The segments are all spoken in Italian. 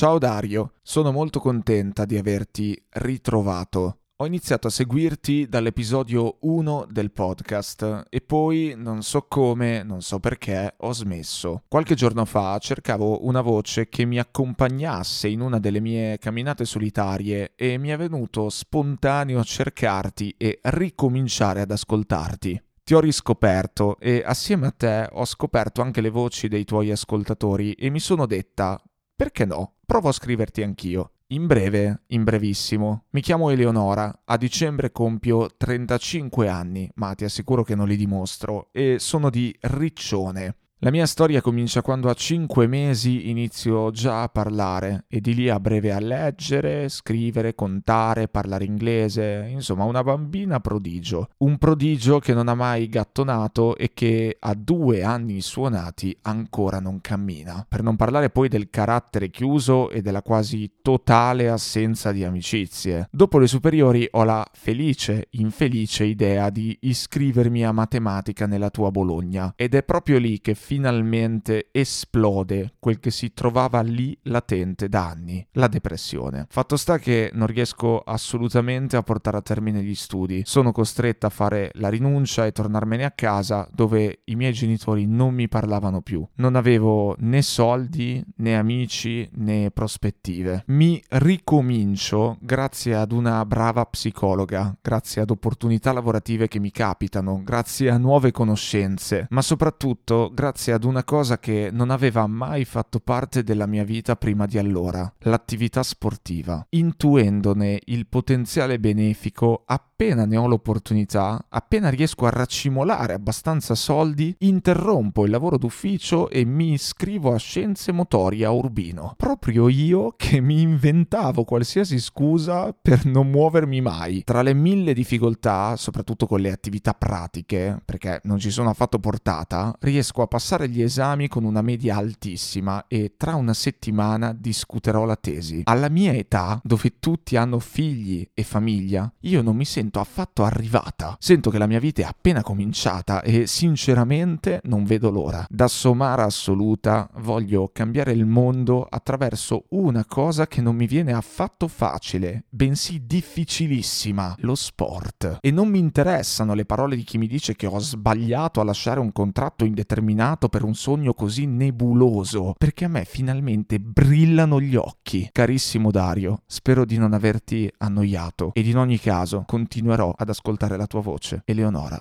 Ciao Dario, sono molto contenta di averti ritrovato. Ho iniziato a seguirti dall'episodio 1 del podcast e poi, non so come, non so perché, ho smesso. Qualche giorno fa cercavo una voce che mi accompagnasse in una delle mie camminate solitarie e mi è venuto spontaneo cercarti e ricominciare ad ascoltarti. Ti ho riscoperto e assieme a te ho scoperto anche le voci dei tuoi ascoltatori e mi sono detta, perché no? Provo a scriverti anch'io. In breve, in brevissimo, mi chiamo Eleonora, a dicembre compio 35 anni, ma ti assicuro che non li dimostro, e sono di Riccione, la mia storia comincia quando a 5 mesi inizio già a parlare e di lì a breve a leggere, scrivere, contare, parlare inglese, insomma una bambina prodigio. Un prodigio che non ha mai gattonato e che a due anni suonati ancora non cammina. Per non parlare poi del carattere chiuso e della quasi totale assenza di amicizie. Dopo le superiori ho la felice, infelice idea di iscrivermi a matematica nella tua Bologna ed è proprio lì che finalmente esplode quel che si trovava lì latente da anni, la depressione. Fatto sta che non riesco assolutamente a portare a termine gli studi, sono costretta a fare la rinuncia e tornarmene a casa dove i miei genitori non mi parlavano più. Non avevo né soldi, né amici, né prospettive. Mi ricomincio grazie ad una brava psicologa, grazie ad opportunità lavorative che mi capitano, grazie a nuove conoscenze, ma soprattutto grazie grazie ad una cosa che non aveva mai fatto parte della mia vita prima di allora, l'attività sportiva. Intuendone il potenziale benefico appena ne ho l'opportunità, appena riesco a raccimolare abbastanza soldi, interrompo il lavoro d'ufficio e mi iscrivo a scienze motorie a Urbino. Proprio io che mi inventavo qualsiasi scusa per non muovermi mai. Tra le mille difficoltà, soprattutto con le attività pratiche, perché non ci sono affatto portata, riesco a passare gli esami con una media altissima e tra una settimana discuterò la tesi. Alla mia età, dove tutti hanno figli e famiglia, io non mi sento affatto arrivata. Sento che la mia vita è appena cominciata e sinceramente non vedo l'ora. Da somara assoluta voglio cambiare il mondo attraverso una cosa che non mi viene affatto facile, bensì difficilissima, lo sport. E non mi interessano le parole di chi mi dice che ho sbagliato a lasciare un contratto indeterminato nato per un sogno così nebuloso, perché a me finalmente brillano gli occhi. Carissimo Dario, spero di non averti annoiato ed in ogni caso continuerò ad ascoltare la tua voce. Eleonora.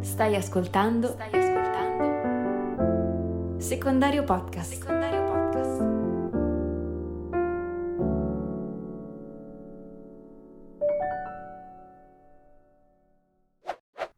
Stai ascoltando? Stai ascoltando? Secondario podcast. Secondario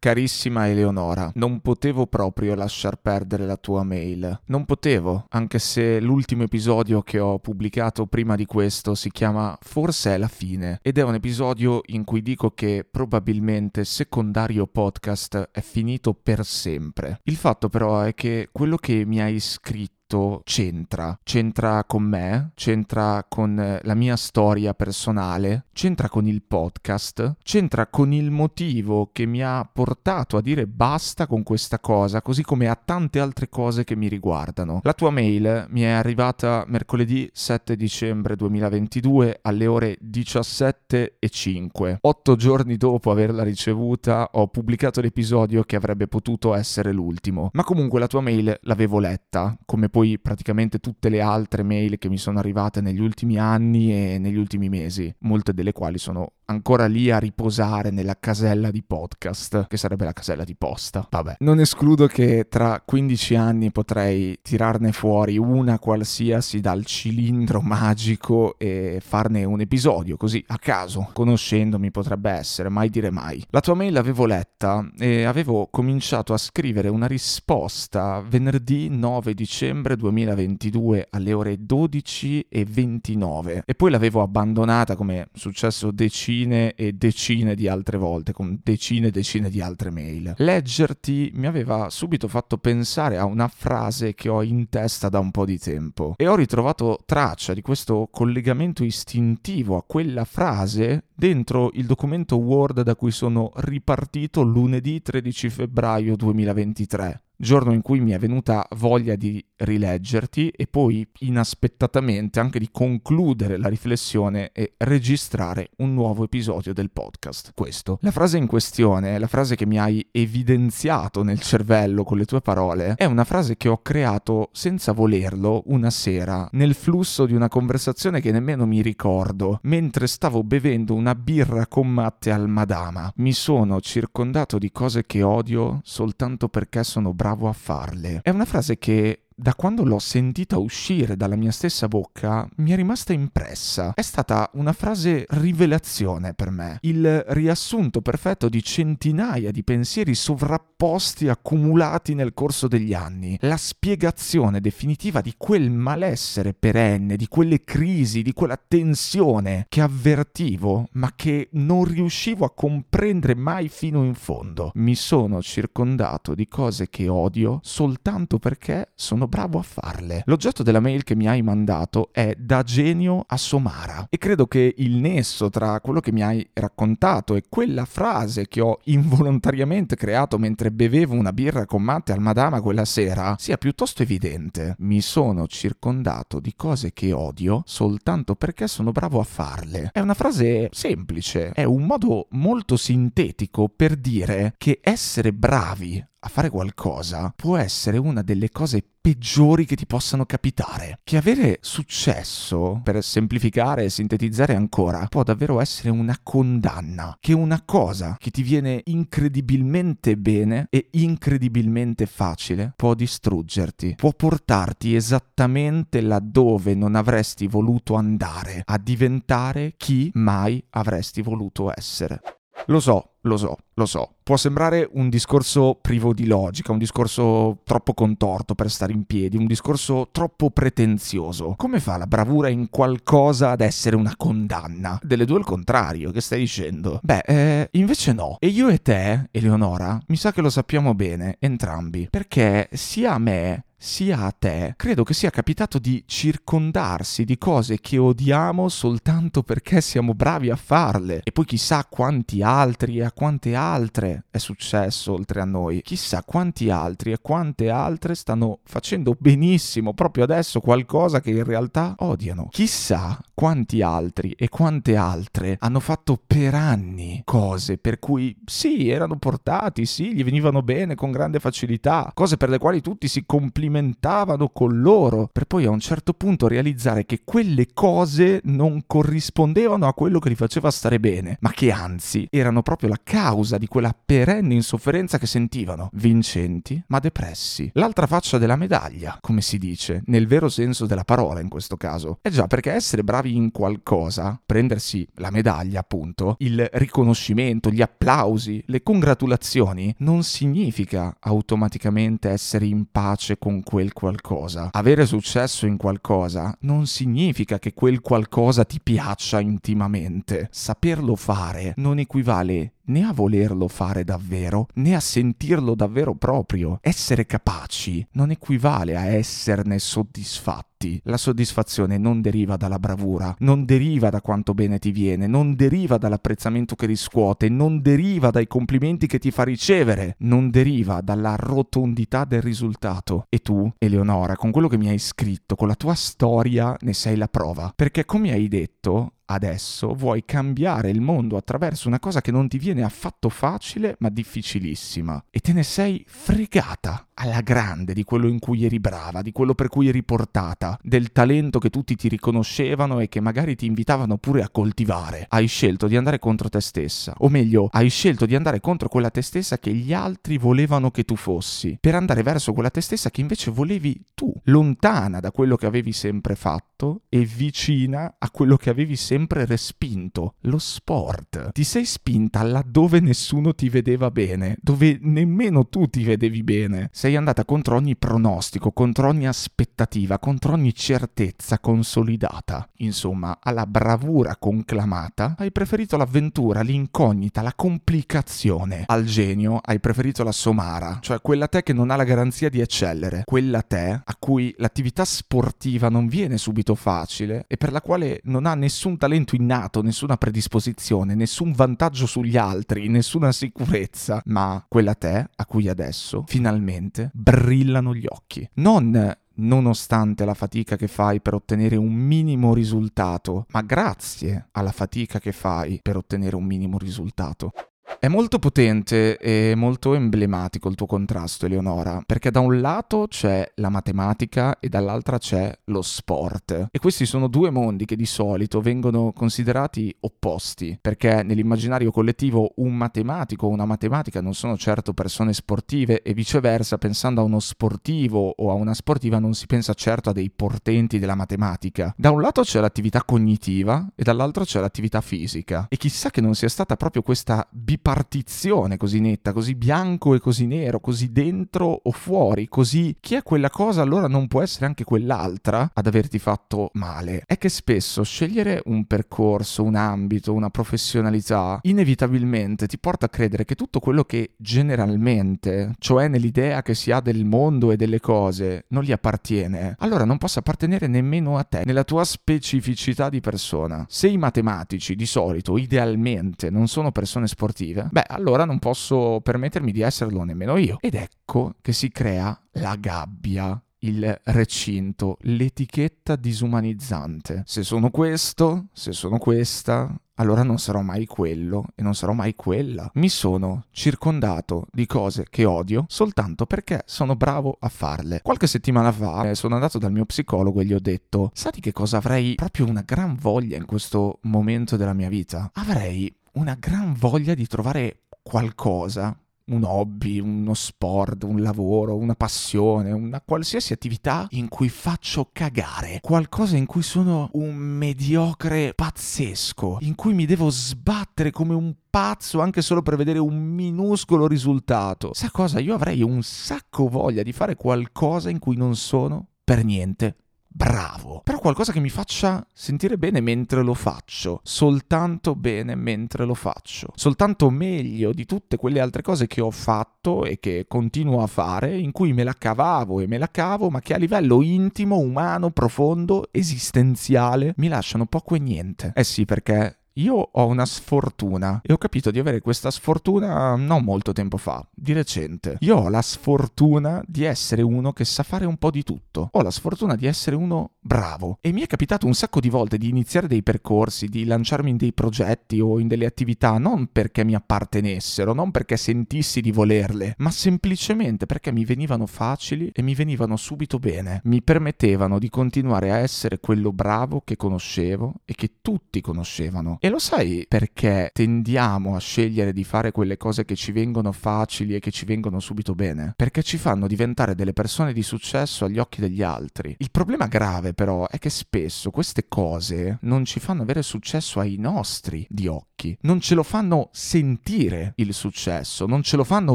Carissima Eleonora, non potevo proprio lasciar perdere la tua mail. Non potevo, anche se l'ultimo episodio che ho pubblicato prima di questo si chiama Forse è la fine ed è un episodio in cui dico che probabilmente secondario podcast è finito per sempre. Il fatto però è che quello che mi hai scritto tutto c'entra. C'entra con me, c'entra con eh, la mia storia personale, c'entra con il podcast, c'entra con il motivo che mi ha portato a dire basta con questa cosa, così come a tante altre cose che mi riguardano. La tua mail mi è arrivata mercoledì 7 dicembre 2022 alle ore 17.05. Otto giorni dopo averla ricevuta ho pubblicato l'episodio che avrebbe potuto essere l'ultimo. Ma comunque la tua mail l'avevo letta, come poi praticamente tutte le altre mail che mi sono arrivate negli ultimi anni e negli ultimi mesi, molte delle quali sono ancora lì a riposare nella casella di podcast, che sarebbe la casella di posta. Vabbè, non escludo che tra 15 anni potrei tirarne fuori una qualsiasi dal cilindro magico e farne un episodio, così a caso, conoscendomi potrebbe essere, mai dire mai. La tua mail l'avevo letta e avevo cominciato a scrivere una risposta venerdì 9 dicembre 2022 alle ore 12 e 29 e poi l'avevo abbandonata come successo decine decine e decine di altre volte, con decine e decine di altre mail. Leggerti mi aveva subito fatto pensare a una frase che ho in testa da un po' di tempo e ho ritrovato traccia di questo collegamento istintivo a quella frase dentro il documento Word da cui sono ripartito lunedì 13 febbraio 2023. Giorno in cui mi è venuta voglia di rileggerti e poi inaspettatamente anche di concludere la riflessione e registrare un nuovo episodio del podcast. Questo. La frase in questione, la frase che mi hai evidenziato nel cervello con le tue parole, è una frase che ho creato senza volerlo una sera nel flusso di una conversazione che nemmeno mi ricordo, mentre stavo bevendo una birra con Matte al Madama. Mi sono circondato di cose che odio soltanto perché sono bravo a farle. È una frase che da quando l'ho sentita uscire dalla mia stessa bocca, mi è rimasta impressa. È stata una frase rivelazione per me, il riassunto perfetto di centinaia di pensieri sovrapposti accumulati nel corso degli anni, la spiegazione definitiva di quel malessere perenne, di quelle crisi, di quella tensione che avvertivo, ma che non riuscivo a comprendere mai fino in fondo. Mi sono circondato di cose che odio soltanto perché sono sono bravo a farle. L'oggetto della mail che mi hai mandato è da genio a somara e credo che il nesso tra quello che mi hai raccontato e quella frase che ho involontariamente creato mentre bevevo una birra con Matte al Madama quella sera sia piuttosto evidente. Mi sono circondato di cose che odio soltanto perché sono bravo a farle. È una frase semplice, è un modo molto sintetico per dire che essere bravi a fare qualcosa può essere una delle cose peggiori che ti possano capitare. Che avere successo, per semplificare e sintetizzare ancora, può davvero essere una condanna. Che una cosa che ti viene incredibilmente bene e incredibilmente facile può distruggerti, può portarti esattamente laddove non avresti voluto andare, a diventare chi mai avresti voluto essere. Lo so, lo so, lo so. Può sembrare un discorso privo di logica, un discorso troppo contorto per stare in piedi, un discorso troppo pretenzioso. Come fa la bravura in qualcosa ad essere una condanna? Delle due il contrario, che stai dicendo? Beh, eh, invece no. E io e te, Eleonora, mi sa che lo sappiamo bene, entrambi, perché sia a me sia a te, credo che sia capitato di circondarsi di cose che odiamo soltanto perché siamo bravi a farle. E poi chissà quanti altri e a quante altre è successo oltre a noi. Chissà quanti altri e quante altre stanno facendo benissimo proprio adesso qualcosa che in realtà odiano. Chissà quanti altri e quante altre hanno fatto per anni cose per cui sì, erano portati, sì, gli venivano bene con grande facilità, cose per le quali tutti si complimentavano complimentavano con loro, per poi a un certo punto realizzare che quelle cose non corrispondevano a quello che li faceva stare bene, ma che anzi erano proprio la causa di quella perenne insofferenza che sentivano, vincenti ma depressi. L'altra faccia della medaglia, come si dice, nel vero senso della parola in questo caso. È già perché essere bravi in qualcosa, prendersi la medaglia appunto, il riconoscimento, gli applausi, le congratulazioni, non significa automaticamente essere in pace con con quel qualcosa. Avere successo in qualcosa non significa che quel qualcosa ti piaccia intimamente. Saperlo fare non equivale né a volerlo fare davvero, né a sentirlo davvero proprio. Essere capaci non equivale a esserne soddisfatti. La soddisfazione non deriva dalla bravura, non deriva da quanto bene ti viene, non deriva dall'apprezzamento che riscuote, non deriva dai complimenti che ti fa ricevere, non deriva dalla rotondità del risultato. E tu, Eleonora, con quello che mi hai scritto, con la tua storia, ne sei la prova. Perché come hai detto, adesso vuoi cambiare il mondo attraverso una cosa che non ti viene affatto facile ma difficilissima. E te ne sei fregata alla grande di quello in cui eri brava, di quello per cui eri portata, del talento che tutti ti riconoscevano e che magari ti invitavano pure a coltivare. Hai scelto di andare contro te stessa, o meglio, hai scelto di andare contro quella te stessa che gli altri volevano che tu fossi, per andare verso quella te stessa che invece volevi tu, lontana da quello che avevi sempre fatto e vicina a quello che avevi sempre respinto, lo sport. Ti sei spinta laddove nessuno ti vedeva bene, dove nemmeno tu ti vedevi bene. Sei andata contro ogni pronostico, contro ogni aspettativa, contro ogni certezza consolidata. Insomma, alla bravura conclamata hai preferito l'avventura, l'incognita, la complicazione. Al genio hai preferito la somara, cioè quella te che non ha la garanzia di eccellere, quella te a cui l'attività sportiva non viene subito facile e per la quale non ha nessun talento innato, nessuna predisposizione, nessun vantaggio sugli altri, nessuna sicurezza, ma quella te a cui adesso finalmente semplicemente brillano gli occhi. Non nonostante la fatica che fai per ottenere un minimo risultato, ma grazie alla fatica che fai per ottenere un minimo risultato. È molto potente e molto emblematico il tuo contrasto, Eleonora, perché da un lato c'è la matematica e dall'altra c'è lo sport. E questi sono due mondi che di solito vengono considerati opposti, perché nell'immaginario collettivo un matematico o una matematica non sono certo persone sportive e viceversa, pensando a uno sportivo o a una sportiva non si pensa certo a dei portenti della matematica. Da un lato c'è l'attività cognitiva e dall'altro c'è l'attività fisica. E chissà che non sia stata proprio questa bipolarità partizione così netta, così bianco e così nero, così dentro o fuori, così chi è quella cosa allora non può essere anche quell'altra ad averti fatto male. È che spesso scegliere un percorso, un ambito, una professionalità, inevitabilmente ti porta a credere che tutto quello che generalmente, cioè nell'idea che si ha del mondo e delle cose, non gli appartiene, allora non possa appartenere nemmeno a te, nella tua specificità di persona. Se i matematici di solito, idealmente, non sono persone sportive, positive, beh allora non posso permettermi di esserlo nemmeno io. Ed ecco che si crea la gabbia il recinto, l'etichetta disumanizzante. Se sono questo, se sono questa, allora non sarò mai quello e non sarò mai quella. Mi sono circondato di cose che odio soltanto perché sono bravo a farle. Qualche settimana fa eh, sono andato dal mio psicologo e gli ho detto: Sai che cosa avrei proprio una gran voglia in questo momento della mia vita? Avrei una gran voglia di trovare qualcosa, un hobby, uno sport, un lavoro, una passione, una qualsiasi attività in cui faccio cagare, qualcosa in cui sono un mediocre pazzesco, in cui mi devo sbattere come un pazzo anche solo per vedere un minuscolo risultato. Sa cosa? Io avrei un sacco voglia di fare qualcosa in cui non sono per niente bravo, però qualcosa che mi faccia sentire bene mentre lo faccio, soltanto bene mentre lo faccio, soltanto meglio di tutte quelle altre cose che ho fatto e che continuo a fare, in cui me la cavavo e me la cavo, ma che a livello intimo, umano, profondo, esistenziale, mi lasciano poco e niente. Eh sì, perché io ho una sfortuna e ho capito di avere questa sfortuna non molto tempo fa, di recente. Io ho la sfortuna di essere uno che sa fare un po' di tutto. Ho la sfortuna di essere uno bravo. E mi è capitato un sacco di volte di iniziare dei percorsi, di lanciarmi in dei progetti o in delle attività non perché mi appartenessero, non perché sentissi di volerle, ma semplicemente perché mi venivano facili e mi venivano subito bene. Mi permettevano di continuare a essere quello bravo che conoscevo e che tutti conoscevano e lo sai perché tendiamo a scegliere di fare quelle cose che ci vengono facili e che ci vengono subito bene? Perché ci fanno diventare delle persone di successo agli occhi degli altri. Il problema grave però è che spesso queste cose non ci fanno avere successo ai nostri di occhi, non ce lo fanno sentire il successo, non ce lo fanno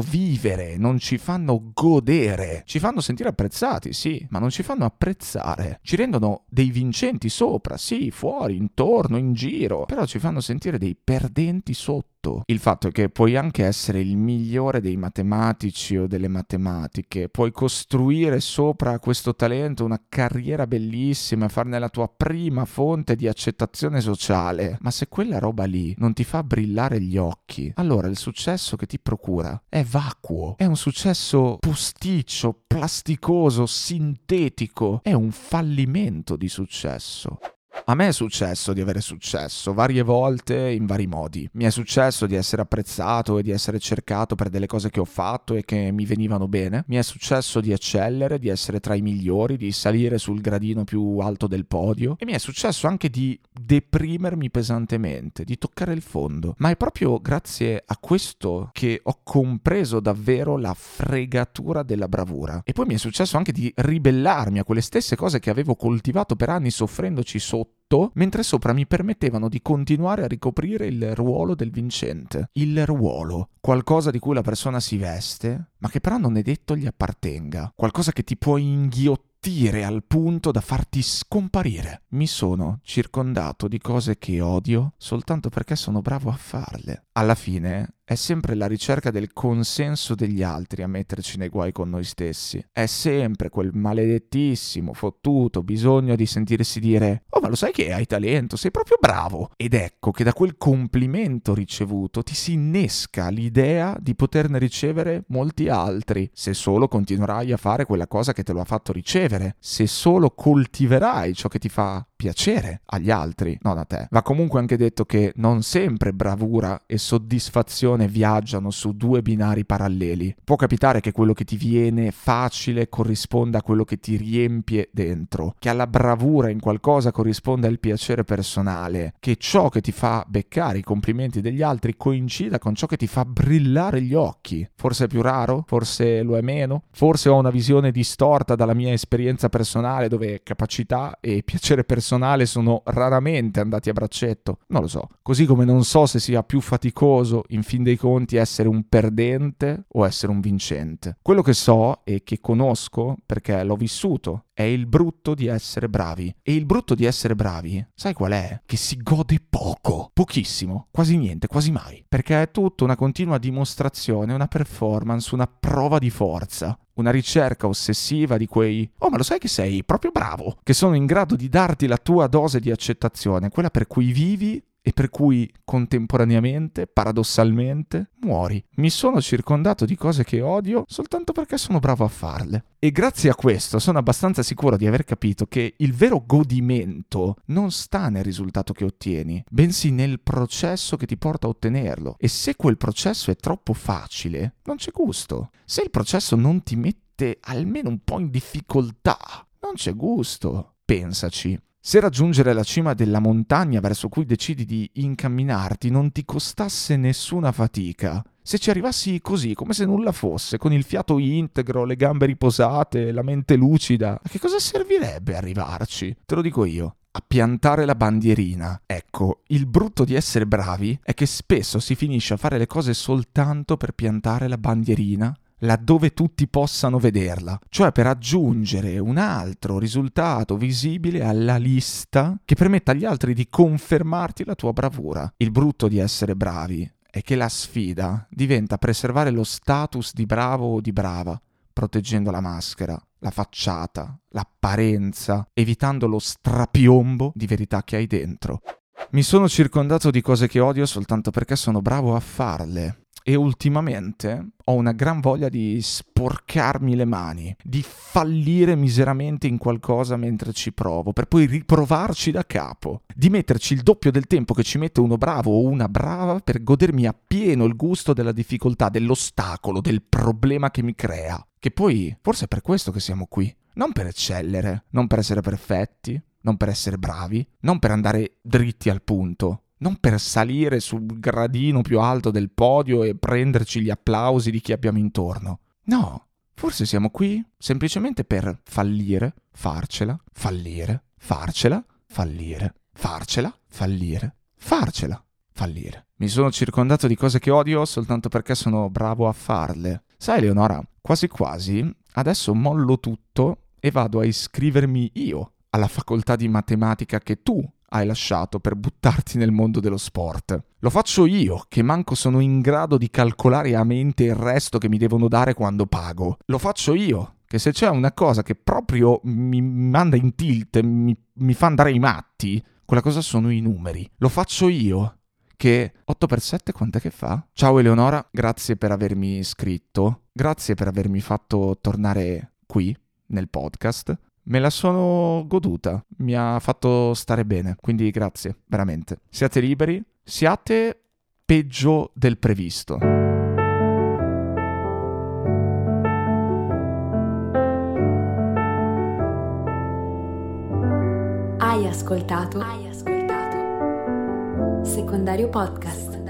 vivere, non ci fanno godere, ci fanno sentire apprezzati, sì, ma non ci fanno apprezzare, ci rendono dei vincenti sopra, sì, fuori, intorno, in giro, però ci fanno sentire dei perdenti sotto fatto il fatto che puoi anche essere il migliore dei matematici o delle matematiche, puoi costruire sopra questo talento una carriera bellissima e farne la tua prima fonte di accettazione sociale, ma se quella roba lì non ti fa brillare gli occhi, allora il successo che ti procura è vacuo, è un successo posticcio, plasticoso, sintetico, è un fallimento di successo. A me è successo di avere successo varie volte in vari modi. Mi è successo di essere apprezzato e di essere cercato per delle cose che ho fatto e che mi venivano bene. Mi è successo di eccellere, di essere tra i migliori, di salire sul gradino più alto del podio. E mi è successo anche di deprimermi pesantemente, di toccare il fondo. Ma è proprio grazie a questo che ho compreso davvero la fregatura della bravura. E poi mi è successo anche di ribellarmi a quelle stesse cose che avevo coltivato per anni soffrendoci sotto mentre sopra mi permettevano di continuare a ricoprire il ruolo del vincente. Il ruolo, qualcosa di cui la persona si veste, ma che però non è detto gli appartenga, qualcosa che ti può inghiottire al punto da farti scomparire. Mi sono circondato di cose che odio soltanto perché sono bravo a farle. Alla fine è sempre la ricerca del consenso degli altri a metterci nei guai con noi stessi. È sempre quel maledettissimo, fottuto bisogno di sentirsi dire Oh, ma lo sai che hai talento, sei proprio bravo. Ed ecco che da quel complimento ricevuto ti si innesca l'idea di poterne ricevere molti altri, se solo continuerai a fare quella cosa che te lo ha fatto ricevere, se solo coltiverai ciò che ti fa piacere agli altri, non a te. Va comunque anche detto che non sempre bravura e soddisfazione viaggiano su due binari paralleli. Può capitare che quello che ti viene facile corrisponda a quello che ti riempie dentro, che alla bravura in qualcosa corrisponda il piacere personale, che ciò che ti fa beccare i complimenti degli altri coincida con ciò che ti fa brillare gli occhi. Forse è più raro? Forse lo è meno? Forse ho una visione distorta dalla mia esperienza personale dove capacità e piacere personale personale sono raramente andati a braccetto, non lo so. Così come non so se sia più faticoso, in fin dei conti, essere un perdente o essere un vincente. Quello che so e che conosco, perché l'ho vissuto, è il brutto di essere bravi. E il brutto di essere bravi, sai qual è? Che si gode poco, pochissimo, quasi niente, quasi mai. Perché è tutta una continua dimostrazione, una performance, una prova di forza una ricerca ossessiva di quei oh ma lo sai che sei proprio bravo, che sono in grado di darti la tua dose di accettazione, quella per cui vivi e per cui contemporaneamente, paradossalmente, muori. Mi sono circondato di cose che odio soltanto perché sono bravo a farle. E grazie a questo sono abbastanza sicuro di aver capito che il vero godimento non sta nel risultato che ottieni, bensì nel processo che ti porta a ottenerlo. E se quel processo è troppo facile, non c'è gusto. Se il processo non ti mette almeno un po' in difficoltà, non c'è gusto. Pensaci. Se raggiungere la cima della montagna verso cui decidi di incamminarti non ti costasse nessuna fatica, se ci arrivassi così, come se nulla fosse, con il fiato integro, le gambe riposate, la mente lucida, a che cosa servirebbe arrivarci? Te lo dico io. A piantare la bandierina. Ecco, il brutto di essere bravi è che spesso si finisce a fare le cose soltanto per piantare la bandierina laddove tutti possano vederla, cioè per aggiungere un altro risultato visibile alla lista che permetta agli altri di confermarti la tua bravura. Il brutto di essere bravi è che la sfida diventa preservare lo status di bravo o di brava, proteggendo la maschera, la facciata, l'apparenza, evitando lo strapiombo di verità che hai dentro. Mi sono circondato di cose che odio soltanto perché sono bravo a farle e ultimamente ho una gran voglia di sporcarmi le mani, di fallire miseramente in qualcosa mentre ci provo, per poi riprovarci da capo, di metterci il doppio del tempo che ci mette uno bravo o una brava per godermi appieno il gusto della difficoltà, dell'ostacolo, del problema che mi crea. Che poi forse è per questo che siamo qui, non per eccellere, non per essere perfetti, non per essere bravi, non per andare dritti al punto, non per salire sul gradino più alto del podio e prenderci gli applausi di chi abbiamo intorno. No, forse siamo qui semplicemente per fallire, farcela, fallire, farcela, fallire, farcela, fallire, farcela, fallire. Mi sono circondato di cose che odio soltanto perché sono bravo a farle. Sai, Leonora, quasi quasi adesso mollo tutto e vado a iscrivermi io alla facoltà di matematica che tu hai lasciato per buttarti nel mondo dello sport. Lo faccio io, che manco sono in grado di calcolare a mente il resto che mi devono dare quando pago. Lo faccio io, che se c'è una cosa che proprio mi manda in tilt, mi, mi fa andare ai matti, quella cosa sono i numeri. Lo faccio io, che 8x7 quant'è che fa? Ciao Eleonora, grazie per avermi iscritto, grazie per avermi fatto tornare qui nel podcast. Me la sono goduta, mi ha fatto stare bene, quindi grazie, veramente. Siate liberi, siate peggio del previsto. Hai ascoltato? Hai ascoltato? Secondario podcast.